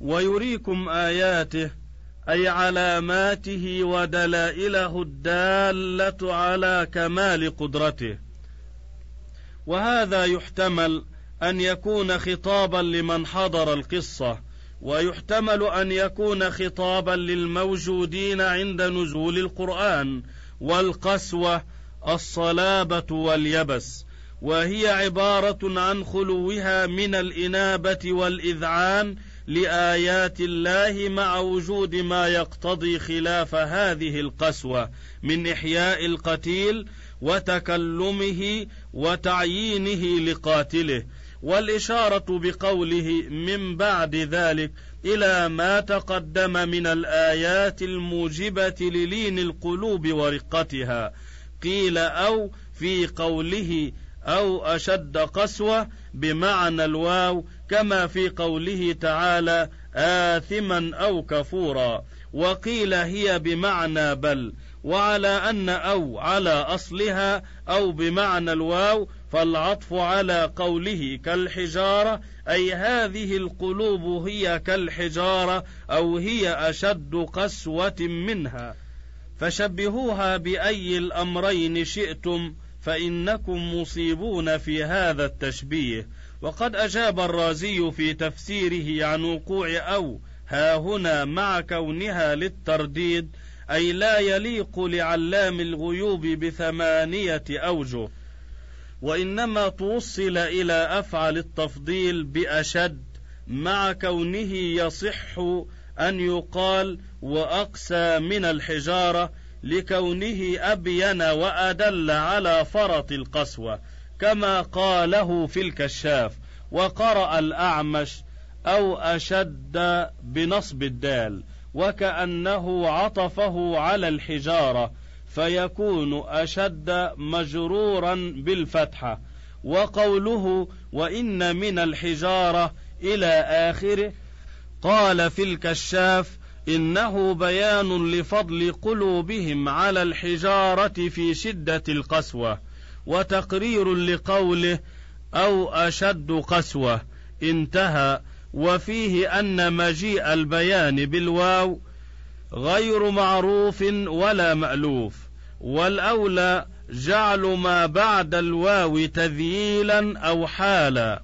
ويريكم آياته أي علاماته ودلائله الدالة على كمال قدرته. وهذا يحتمل أن يكون خطابا لمن حضر القصة ويحتمل أن يكون خطابا للموجودين عند نزول القرآن والقسوة الصلابة واليبس. وهي عبارة عن خلوها من الإنابة والإذعان لآيات الله مع وجود ما يقتضي خلاف هذه القسوة من إحياء القتيل وتكلمه وتعيينه لقاتله والإشارة بقوله من بعد ذلك إلى ما تقدم من الآيات الموجبة للين القلوب ورقتها قيل أو في قوله أو أشد قسوة بمعنى الواو كما في قوله تعالى آثما أو كفورا. وقيل هي بمعنى بل وعلى أن أو على أصلها أو بمعنى الواو فالعطف على قوله كالحجارة أي هذه القلوب هي كالحجارة أو هي أشد قسوة منها. فشبهوها بأي الأمرين شئتم فإنكم مصيبون في هذا التشبيه. وقد أجاب الرازي في تفسيره عن وقوع أو ها هنا مع كونها للترديد أي لا يليق لعلام الغيوب بثمانية أوجه. وإنما توصل إلى أفعل التفضيل بأشد مع كونه يصح أن يقال وأقسى من الحجارة لكونه أبين وأدل على فرط القسوة كما قاله في الكشاف وقرأ الأعمش أو أشد بنصب الدال وكأنه عطفه على الحجارة فيكون أشد مجرورا بالفتحة. وقوله وإن من الحجارة إلى آخره قال في الكشاف إنه بيان لفضل قلوبهم على الحجارة في شدة القسوة وتقرير لقوله أو أشد قسوة انتهى وفيه أن مجيء البيان بالواو غير معروف ولا مألوف والأولى جعل ما بعد الواو تذييلا أو حالا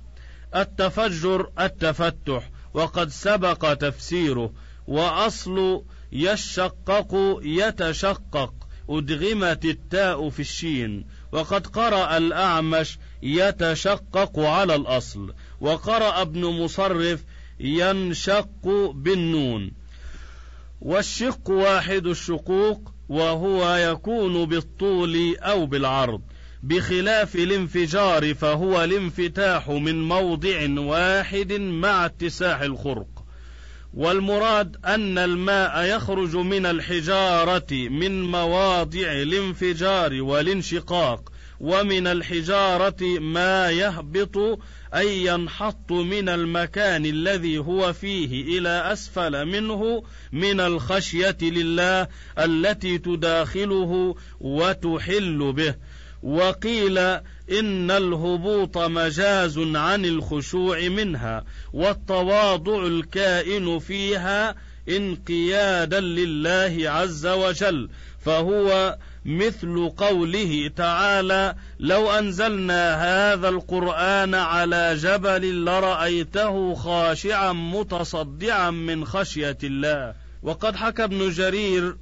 التفجر التفتح وقد سبق تفسيره. وأصل يشقق يتشقق أدغمت التاء في الشين. وقد قرأ الأعمش يتشقق على الأصل. وقرأ ابن مصرف ينشق بالنون. والشق واحد الشقوق وهو يكون بالطول أو بالعرض. بخلاف الانفجار فهو الانفتاح من موضع واحد مع اتساع الخرق. والمراد أن الماء يخرج من الحجارة من مواضع الانفجار والانشقاق ومن الحجارة ما يهبط أي ينحط من المكان الذي هو فيه إلى أسفل منه من الخشية لله التي تداخله وتحل به. وقيل إن الهبوط مجاز عن الخشوع منها والتواضع الكائن فيها انقيادا لله عز وجل فهو مثل قوله تعالى لو أنزلنا هذا القرآن على جبل لرأيته خاشعا متصدعا من خشية الله. وقد حكى ابن جرير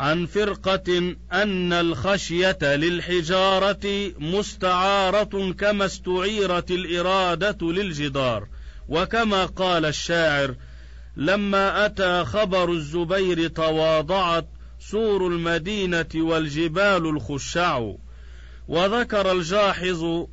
عن فرقة أن الخشية للحجارة مستعارة كما استعيرت الإرادة للجدار، وكما قال الشاعر: لما أتى خبر الزبير تواضعت سور المدينة والجبال الخشع، وذكر الجاحظ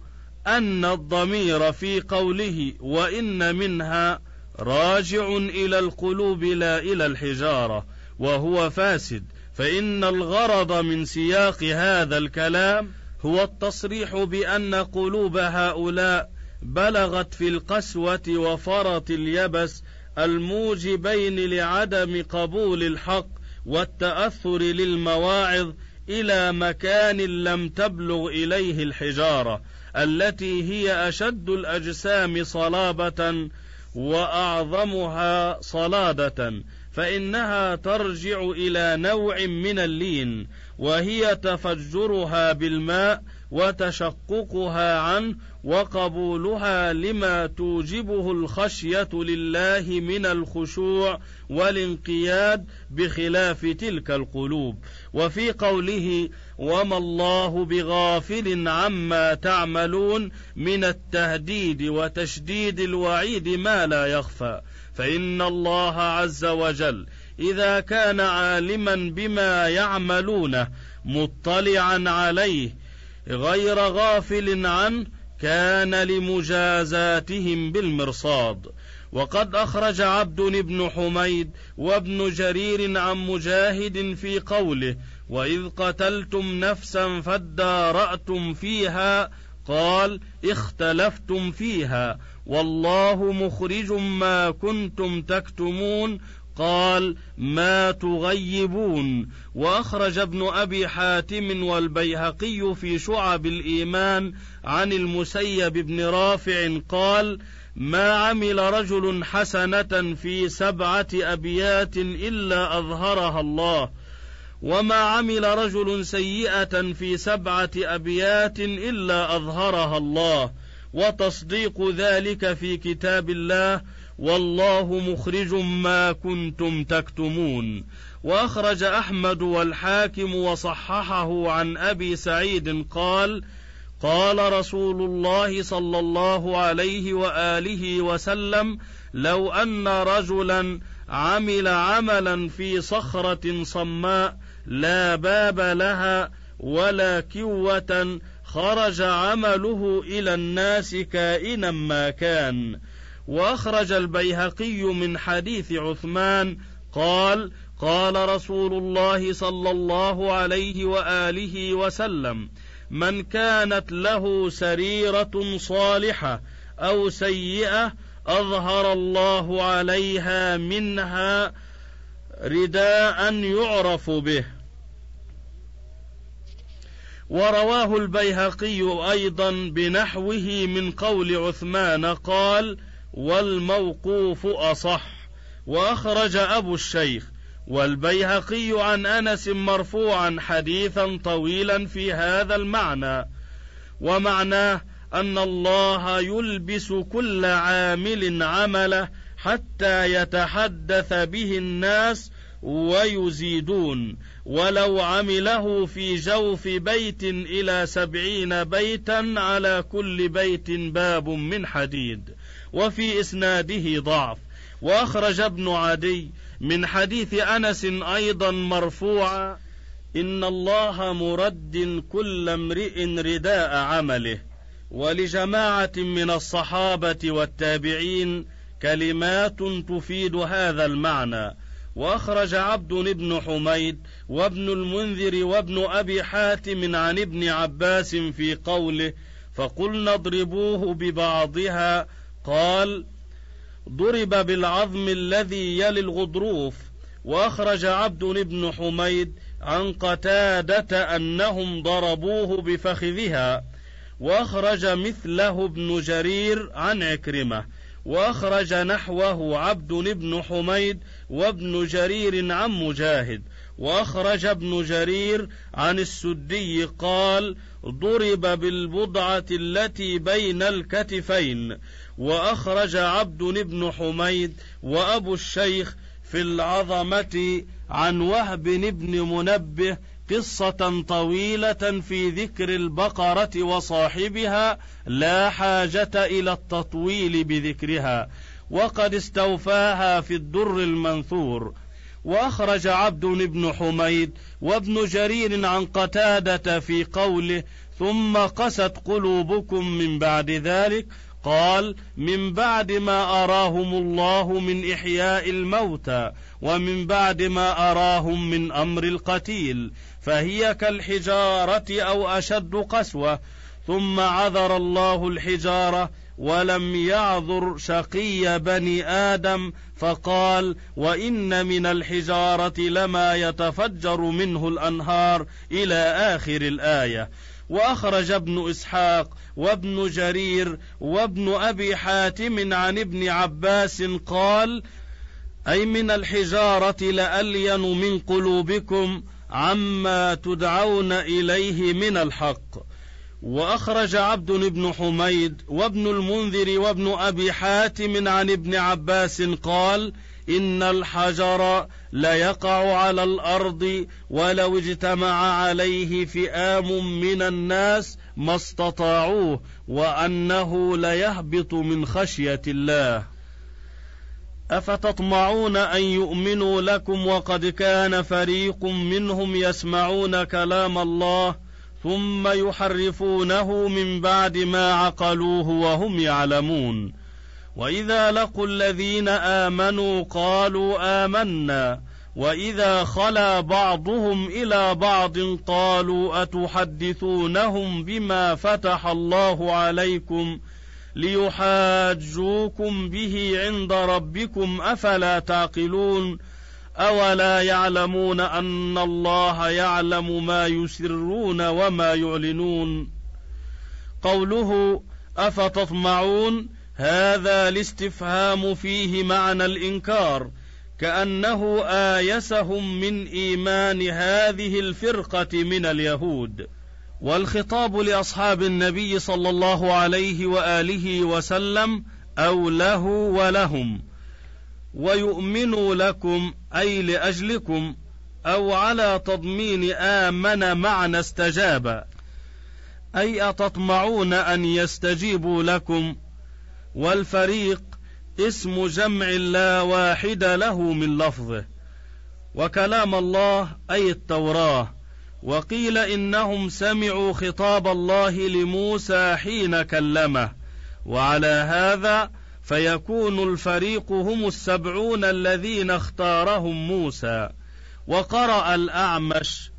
أن الضمير في قوله وإن منها راجع إلى القلوب لا إلى الحجارة، وهو فاسد. فإن الغرض من سياق هذا الكلام هو التصريح بأن قلوب هؤلاء بلغت في القسوة وفرط اليبس الموجبين لعدم قبول الحق والتأثر للمواعظ إلى مكان لم تبلغ إليه الحجارة التي هي أشد الأجسام صلابة وأعظمها صلادة فإنها ترجع إلى نوع من اللين وهي تفجرها بالماء وتشققها عنه وقبولها لما توجبه الخشية لله من الخشوع والانقياد بخلاف تلك القلوب. وفي قوله وما الله بغافل عما تعملون من التهديد وتشديد الوعيد ما لا يخفى. فان الله عز وجل. اذا كان عالما بما يعملونه مطلعا عليه غير غافل عنه كان لمجازاتهم بالمرصاد. وقد اخرج عبد بن حميد وابن جرير عن مجاهد في قوله واذ قتلتم نفسا فاداراتم فيها قال اختلفتم فيها والله مخرج ما كنتم تكتمون قال ما تغيبون واخرج ابن ابي حاتم والبيهقي في شعب الايمان عن المسيب بن رافع قال ما عمل رجل حسنه في سبعه ابيات الا اظهرها الله وما عمل رجل سيئة في سبعة أبيات إلا أظهرها الله وتصديق ذلك في كتاب الله والله مخرج ما كنتم تكتمون. وأخرج أحمد والحاكم وصححه عن أبي سعيد قال قال رسول الله صلى الله عليه وآله وسلم لو أن رجلا عمل عملا في صخرة صماء لا باب لها ولا كوة. خرج عمله إلى الناس كائنا ما كان. وأخرج البيهقي من حديث عثمان قال قال رسول الله صلى الله عليه وآله وسلم من كانت له سريرة صالحة أو سيئة أظهر الله عليها منها رداء يعرف به. ورواه البيهقي أيضا بنحوه من قول عثمان قال والموقوف أصح وأخرج أبو الشيخ والبيهقي عن أنس مرفوعا حديثا طويلا في هذا المعنى ومعناه أن الله يلبس كل عامل عمله حتى يتحدث به الناس ويزيدون ولو عمله في جوف بيت إلى سبعين بيتا على كل بيت باب من حديد وفي إسناده ضعف. وأخرج ابن عدي من حديث أنس أيضا مرفوعا إن الله مرد كل امرئ رداء عمله. ولجماعة من الصحابة والتابعين كلمات تفيد هذا المعنى. واخرج عبد بن حميد وابن المنذر وابن أبي حاتم عن ابن عباس في قوله فقلنا اضربوه ببعضها قال ضرب بالعظم الذي يلي الغضروف واخرج عبد بن حميد عن قتادة أنهم ضربوه بفخذها واخرج مثله ابن جرير عن عكرمة. واخرج نحوه عبد بن حميد وابن جرير عن مجاهد. واخرج ابن جرير عن السدي قال ضرب بالبضعة التي بين الكتفين واخرج عبد بن حميد وأبو الشيخ في العظمة عن وهب بن منبه قصة طويلة في ذكر البقرة وصاحبها لا حاجة إلى التطويل بذكرها. وقد استوفاها في الدر المنثور. وأخرج عبد بن حميد وابن جرير عن قتادة في قوله ثم قست قلوبكم من بعد ذلك قال من بعد ما أراهم الله من إحياء الموتى ومن بعد ما أراهم من أمر القتيل فهي كالحجارة أو أشد قسوة ثم عذر الله الحجارة ولم يعذر شقي بني آدم فقال وإن من الحجارة لما يتفجر منه الأنهار إلى آخر الآية. وأخرج ابن إسحاق وابن جرير وابن أبي حاتم عن ابن عباس قال أي من الحجارة لألين من قلوبكم عما تدعون إليه من الحق. وأخرج عبد بن حميد وابن المنذر وابن أبي حاتم عن ابن عباس قال إن الحجر ليقع على الأرض ولو اجتمع عليه فئام من الناس ما استطاعوه وأنه ليهبط من خشية الله. أفتطمعون أن يؤمنوا لكم وقد كان فريق منهم يسمعون كلام الله ثم يحرفونه من بعد ما عقلوه وهم يعلمون. وإذا لقوا الذين آمنوا قالوا آمنا. وإذا خلا بعضهم إلى بعض قالوا أتحدثونهم بما فتح الله عليكم ليحاجوكم به عند ربكم أفلا تعقلون؟ أولا يعلمون أن الله يعلم ما يسرون وما يعلنون. قوله أفتطمعون؟ هذا الاستفهام فيه معنى الإنكار كأنه آيسهم من إيمان هذه الفرقة من اليهود. والخطاب لأصحاب النبي صلى الله عليه وآله وسلم أو له ولهم. ويؤمنوا لكم أي لأجلكم أو على تضمين آمن معنى استجاب. أي أتطمعون أن يستجيبوا لكم؟ والفريق اسم جمع لا واحد له من لفظه. وكلام الله أي التوراة. وقيل إنهم سمعوا خطاب الله لموسى حين كلمه. وعلى هذا فيكون الفريق هم السبعون الذين اختارهم موسى. وقرأ الأعمش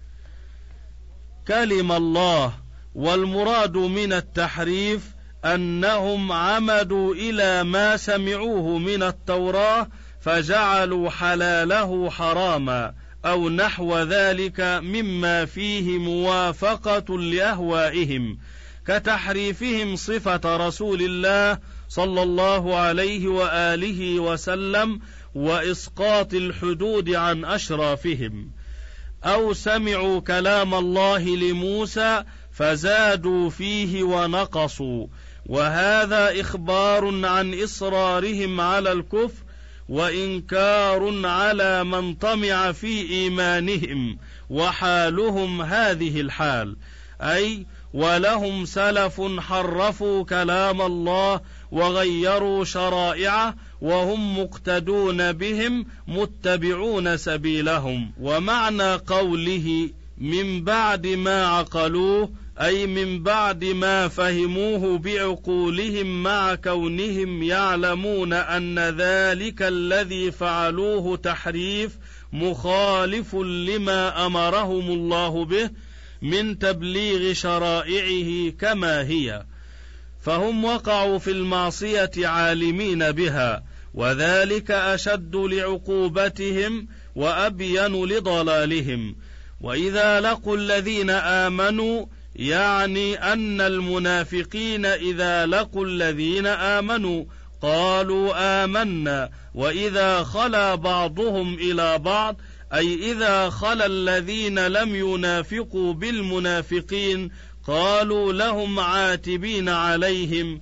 كلم الله والمراد من التحريف أنهم عمدوا إلى ما سمعوه من التوراة فجعلوا حلاله حراما أو نحو ذلك مما فيه موافقة لأهوائهم كتحريفهم صفة رسول الله صلى الله عليه وآله وسلم وإسقاط الحدود عن أشرافهم. أو سمعوا كلام الله لموسى فزادوا فيه ونقصوا. وهذا إخبار عن إصرارهم على الكفر وإنكار على من طمع في إيمانهم. وحالهم هذه الحال. أي ولهم سلف حرفوا كلام الله وغيروا شرائعه وهم مقتدون بهم متبعون سبيلهم. ومعنى قوله من بعد ما عقلوه أي من بعد ما فهموه بعقولهم مع كونهم يعلمون أن ذلك الذي فعلوه تحريف مخالف لما أمرهم الله به من تبليغ شرائعه كما هي فهم وقعوا في المعصية عالمين بها وذلك أشد لعقوبتهم وأبين لضلالهم. وإذا لقوا الذين آمنوا يعني أن المنافقين إذا لقوا الذين آمنوا قالوا آمنا وإذا خلا بعضهم إلى بعض أي إذا خلا الذين لم ينافقوا بالمنافقين قالوا لهم عاتبين عليهم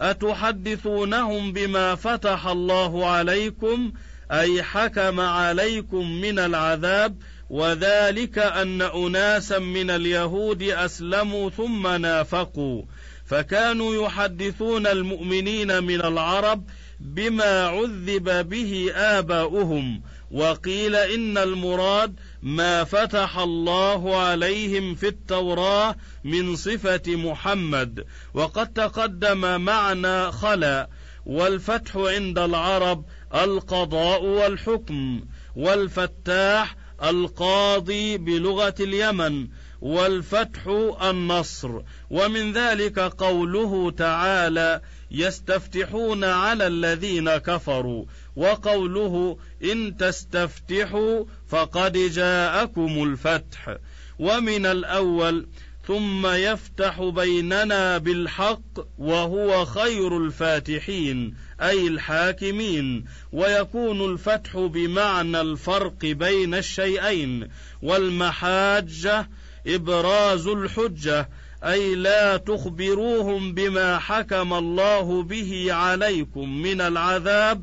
أتحدثونهم بما فتح الله عليكم أي حكم عليكم من العذاب وذلك أن أناسا من اليهود أسلموا ثم نافقوا فكانوا يحدثون المؤمنين من العرب بما عذب به آباؤهم وقيل إن المراد ما فتح الله عليهم في التوراة من صفة محمد وقد تقدم معنى خلا والفتح عند العرب القضاء والحكم والفتاح القاضي بلغة اليمن والفتح النصر ومن ذلك قوله تعالى يستفتحون على الذين كفروا. وقوله إن تستفتحوا فقد جاءكم الفتح. ومن الأول ثم يفتح بيننا بالحق وهو خير الفاتحين أي الحاكمين. ويكون الفتح بمعنى الفرق بين الشيئين. والمحاجة إبراز الحجة. أي لا تخبروهم بما حكم الله به عليكم من العذاب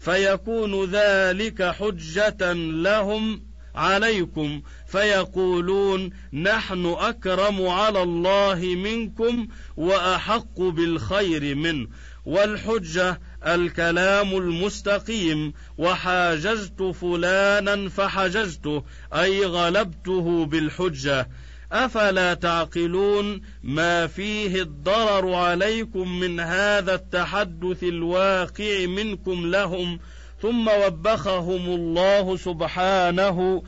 فيكون ذلك حجة لهم عليكم فيقولون نحن أكرم على الله منكم وأحق بالخير منه. والحجة الكلام المستقيم وحاججت فلانا فحججته أي غلبته بالحجة. أفلا تعقلون ما فيه الضرر عليكم من هذا التحدث الواقع منكم لهم ثم وبخهم الله سبحانه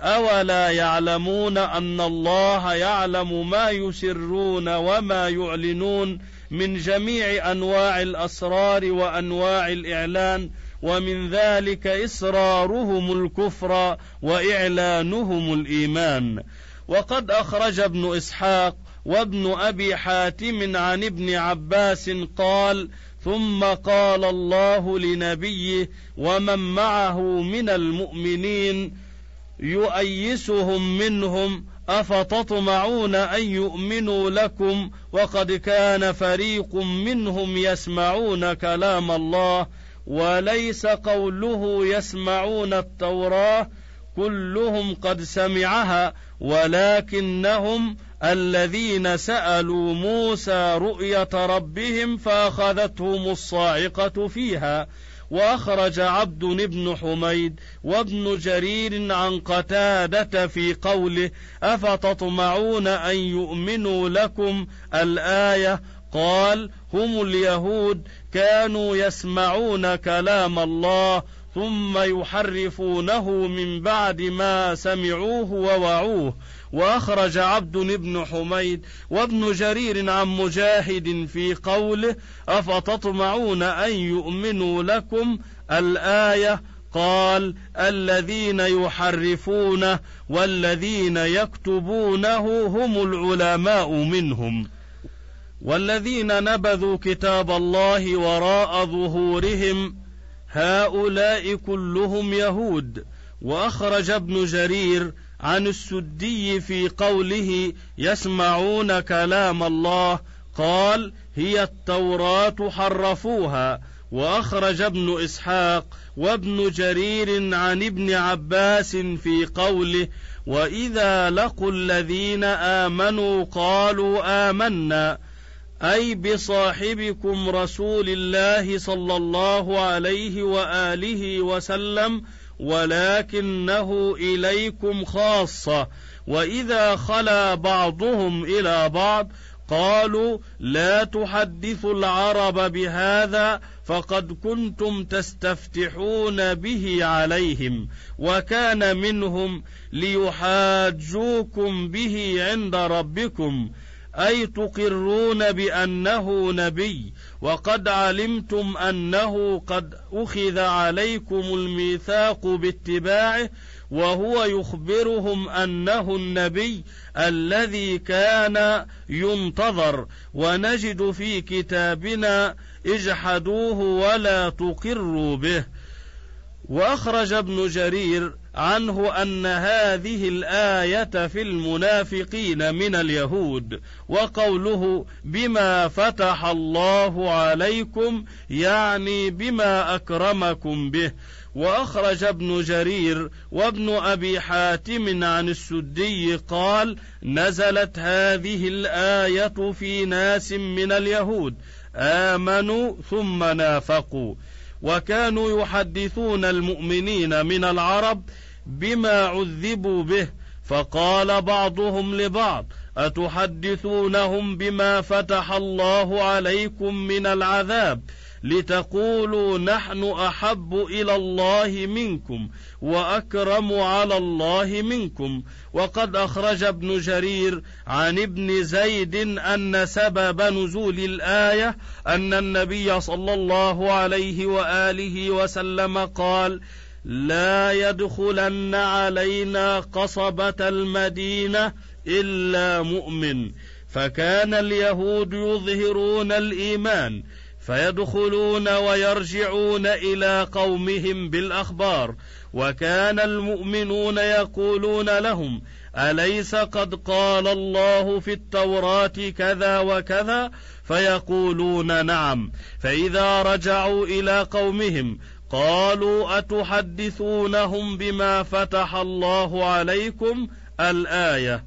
أولا يعلمون أن الله يعلم ما يسرون وما يعلنون من جميع أنواع الأسرار وأنواع الإعلان ومن ذلك اصرارهم الكفر وإعلانهم الإيمان وقد أخرج ابن إسحاق وابن أبي حاتم عن ابن عباس قال ثم قال الله لنبيه ومن معه من المؤمنين يؤيسهم منهم أفتطمعون أن يؤمنوا لكم؟ وقد كان فريق منهم يسمعون كلام الله وليس قوله يسمعون التوراة كلهم قد سمعها ولكنهم الذين سألوا موسى رؤية ربهم فأخذتهم الصاعقة فيها. وأخرج عبد بن حميد وابن جرير عن قتادة في قوله أفتطمعون أن يؤمنوا لكم؟ الآية قال هم اليهود كانوا يسمعون كلام الله ثم يحرفونه من بعد ما سمعوه ووعوه. وأخرج عبد بن حميد وابن جرير عن مجاهد في قوله أفتطمعون أن يؤمنوا لكم؟ الآية قال الذين يحرفونه والذين يكتبونه هم العلماء منهم. والذين نبذوا كتاب الله وراء ظهورهم هؤلاء كلهم يهود. وأخرج ابن جرير عن السدي في قوله يسمعون كلام الله. قال هي التوراة حرفوها. وأخرج ابن إسحاق وابن جرير عن ابن عباس في قوله وإذا لقوا الذين آمنوا قالوا آمنا. أي بصاحبكم رسول الله صلى الله عليه وآله وسلم ولكنه إليكم خاصة. وإذا خلا بعضهم إلى بعض قالوا لا تحدثوا العرب بهذا فقد كنتم تستفتحون به عليهم وكان منهم ليحاجوكم به عند ربكم. أي تقرون بأنه نبي وقد علمتم أنه قد أخذ عليكم الميثاق باتباعه وهو يخبرهم أنه النبي الذي كان ينتظر ونجد في كتابنا اجحدوه ولا تقروا به. وأخرج ابن جرير عنه أن هذه الآية في المنافقين من اليهود وقوله بما فتح الله عليكم يعني بما أكرمكم به. وأخرج ابن جرير وابن أبي حاتم عن السدي قال نزلت هذه الآية في ناس من اليهود آمنوا ثم نافقوا. وكانوا يحدثون المؤمنين من العرب بما عذبوا به فقال بعضهم لبعض أتحدثونهم بما فتح الله عليكم من العذاب؟ لتقولوا نحن أحب إلى الله منكم وأكرم على الله منكم. وقد أخرج ابن جرير عن ابن زيد أن سبب نزول الآية أن النبي صلى الله عليه وآله وسلم قال لا يدخلن علينا قصبة المدينة إلا مؤمن. فكان اليهود يظهرون الإيمان. فيدخلون ويرجعون إلى قومهم بالأخبار وكان المؤمنون يقولون لهم أليس قد قال الله في التوراة كذا وكذا؟ فيقولون نعم. فإذا رجعوا إلى قومهم قالوا أتحدثونهم بما فتح الله عليكم الآية؟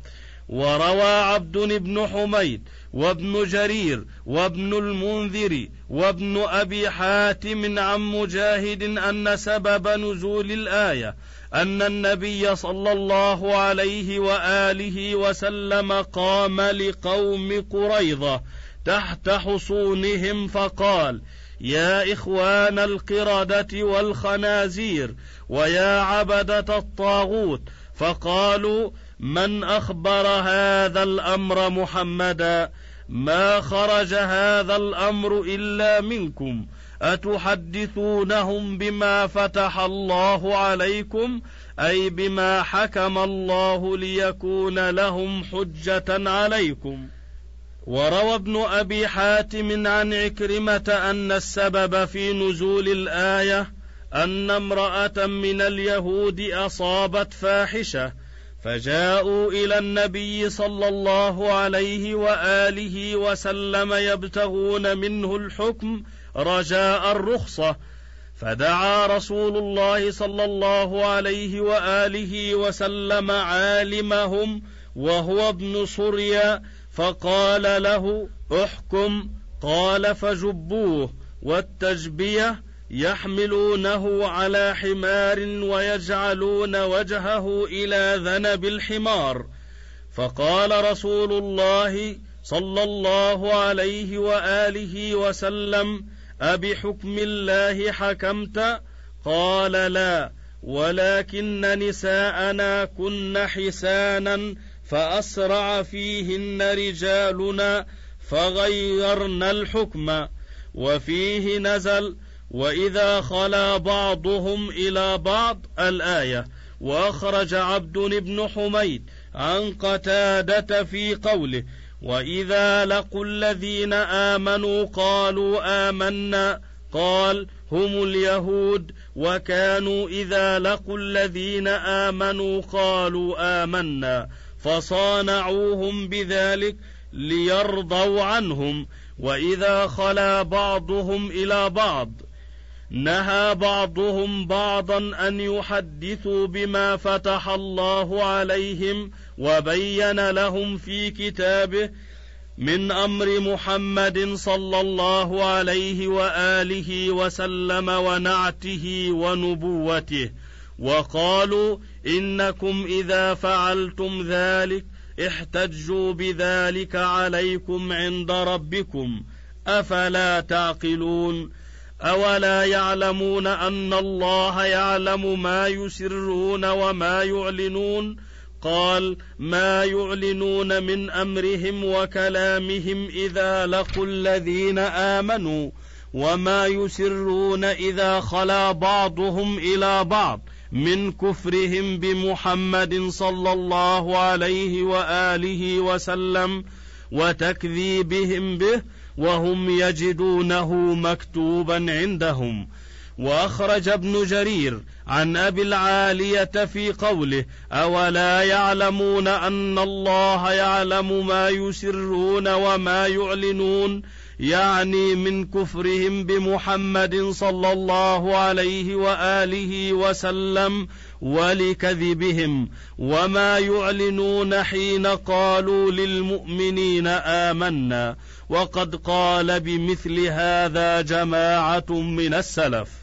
وروى عبد بن حميد وابن جرير وابن المنذر وابن أبي حاتم عن مجاهد أن سبب نزول الآية أن النبي صلى الله عليه وآله وسلم قام لقوم قريظة تحت حصونهم فقال يا إخوان القردة والخنازير ويا عبدة الطاغوت فقالوا من أخبر هذا الأمر محمدا؟ ما خرج هذا الأمر إلا منكم. أتحدثونهم بما فتح الله عليكم؟ أي بما حكم الله ليكون لهم حجة عليكم. وروى ابن أبي حاتم عن عكرمة أن السبب في نزول الآية أن امرأة من اليهود أصابت فاحشة. فجاءوا إلى النبي صلى الله عليه وآله وسلم يبتغون منه الحكم رجاء الرخصة فدعا رسول الله صلى الله عليه وآله وسلم عالمهم وهو ابن صريا فقال له احكم قال فجبوه والتجبية يحملونه على حمار ويجعلون وجهه إلى ذنب الحمار. فقال رسول الله صلى الله عليه وآله وسلم أبحكم الله حكمت؟ قال لا ولكن نساءنا كن حسانا فأسرع فيهن رجالنا فغيرنا الحكم. وفيه نزل واذا خلا بعضهم إلى بعض الايه واخرج عبد بن حميد عن قتاده في قوله واذا لقوا الذين امنوا قالوا امنا قال هم اليهود وكانوا اذا لقوا الذين امنوا قالوا امنا فصانعوهم بذلك ليرضوا عنهم واذا خلا بعضهم إلى بعض نهى بعضهم بعضا أن يحدثوا بما فتح الله عليهم وبين لهم في كتابه من أمر محمد صلى الله عليه وآله وسلم ونعته ونبوته. وقالوا إنكم إذا فعلتم ذلك احتجوا بذلك عليكم عند ربكم. أفلا تعقلون؟ اولا يعلمون ان الله يعلم ما يسرون وما يعلنون قال ما يعلنون من امرهم وكلامهم اذا لقوا الذين امنوا وما يسرون اذا خلا بعضهم إلى بعض من كفرهم بمحمد صلى الله عليه واله وسلم وتكذيبهم به وهم يجدونه مكتوبا عندهم. وأخرج ابن جرير عن أبي العالية في قوله أولا يعلمون أن الله يعلم ما يسرون وما يعلنون يعني من كفرهم بمحمد صلى الله عليه وآله وسلم ولكذبهم وما يعلنون حين قالوا للمؤمنين آمنا وقد قال بمثل هذا جماعة من السلف.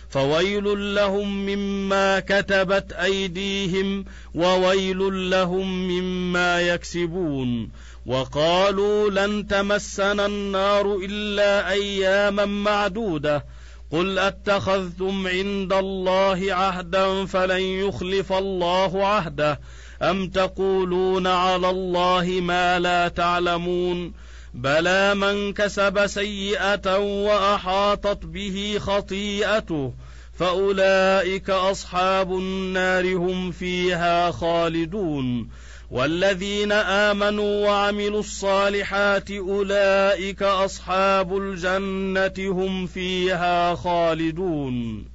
فويل لهم مما كتبت أيديهم وويل لهم مما يكسبون وقالوا لن تمسنا النار إلا أياما معدودة قل أتخذتم عند الله عهدا فلن يخلف الله عهده أم تقولون على الله ما لا تعلمون بلى من كسب سيئه واحاطت به خطيئته فاولئك اصحاب النار هم فيها خالدون والذين امنوا وعملوا الصالحات اولئك اصحاب الجنه هم فيها خالدون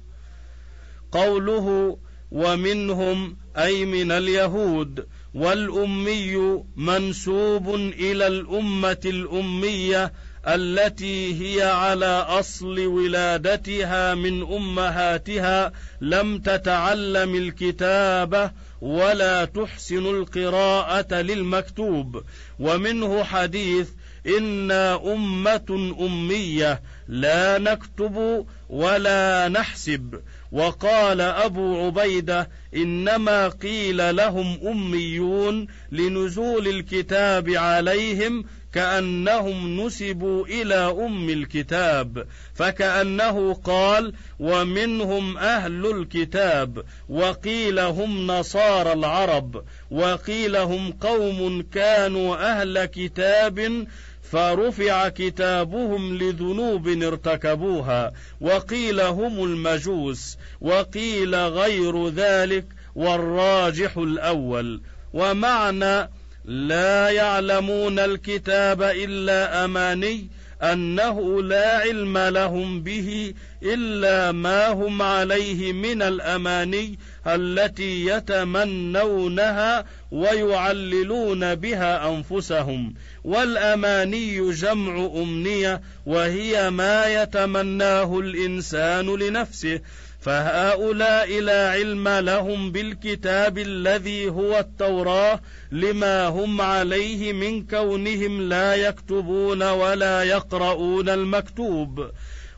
قوله ومنهم اي من اليهود والأمي منسوب إلى الأمة الأمية التي هي على أصل ولادتها من أمهاتها. لم تتعلم الكتابه ولا تحسن القراءة للمكتوب. ومنه حديث أنا امه اميه لا نكتب ولا نحسب وقال ابو عبيده انما قيل لهم اميون لنزول الكتاب عليهم كانهم نسبوا إلى ام الكتاب فكانه قال ومنهم أهل الكتاب وقيل هم نصارى العرب وقيل هم قوم كانوا أهل كتاب فرفع كتابهم لذنوب ارتكبوها وقيل هم المجوس وقيل غير ذلك والراجح الأول ومعنى لا يعلمون الكتاب الا اماني أنه لا علم لهم به إلا ما هم عليه من الأماني التي يتمنونها ويعللون بها أنفسهم. والأماني جمع أمنية وهي ما يتمناه الإنسان لنفسه. فهؤلاء لا علم لهم بالكتاب الذي هو التوراه لما هم عليه من كونهم لا يكتبون ولا يقرؤون المكتوب.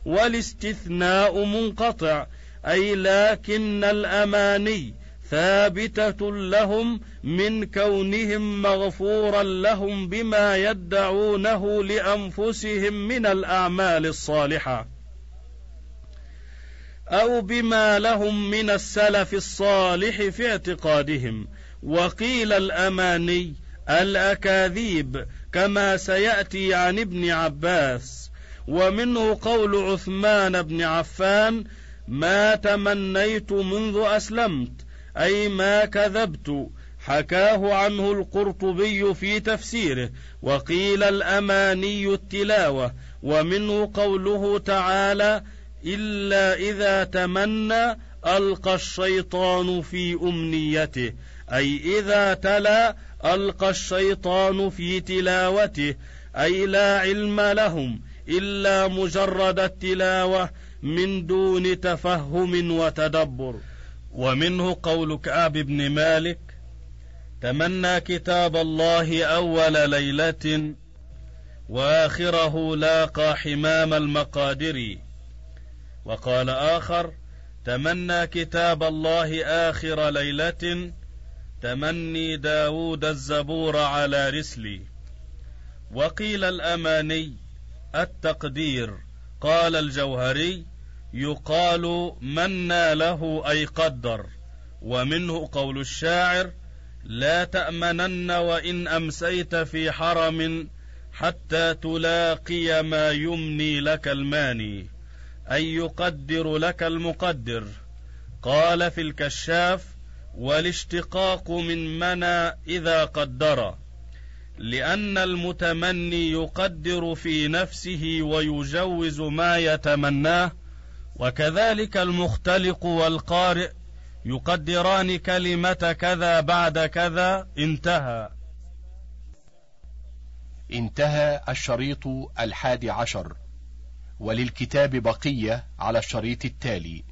والاستثناء منقطع أي لكن الأماني ثابتة لهم من كونهم مغفورا لهم بما يدعونه لأنفسهم من الأعمال الصالحة. أو بما لهم من السلف الصالح في اعتقادهم. وقيل الأماني الأكاذيب كما سيأتي عن ابن عباس. ومنه قول عثمان بن عفان ما تمنيت منذ أسلمت أي ما كذبت حكاه عنه القرطبي في تفسيره. وقيل الأماني التلاوة. ومنه قوله تعالى إلا إذا تمنى ألقى الشيطان في أمنيته. أي إذا تلا ألقى الشيطان في تلاوته. أي لا علم لهم إلا مجرد التلاوة من دون تفهم وتدبر. ومنه قول كعب بن مالك تمنى كتاب الله أول ليلة وآخره لاقى حمام المقادر. وقال آخر تمنى كتاب الله آخر ليلة تمني داود الزبور على رسلي. وقيل الأماني التقدير. قال الجوهري يقال منى له أي قدر. ومنه قول الشاعر لا تأمنن وإن أمسيت في حرم حتى تلاقي ما يمني لك الماني. اي يقدر لك المقدر. قال في الكشاف والاشتقاق من منى إذا قدر لأن المتمني يقدر في نفسه ويجوز ما يتمناه وكذلك المختلق والقارئ يقدران كلمة كذا بعد كذا انتهى. انتهى الشريط الحادي عشر. وللكتاب بقية على الشريط التالي.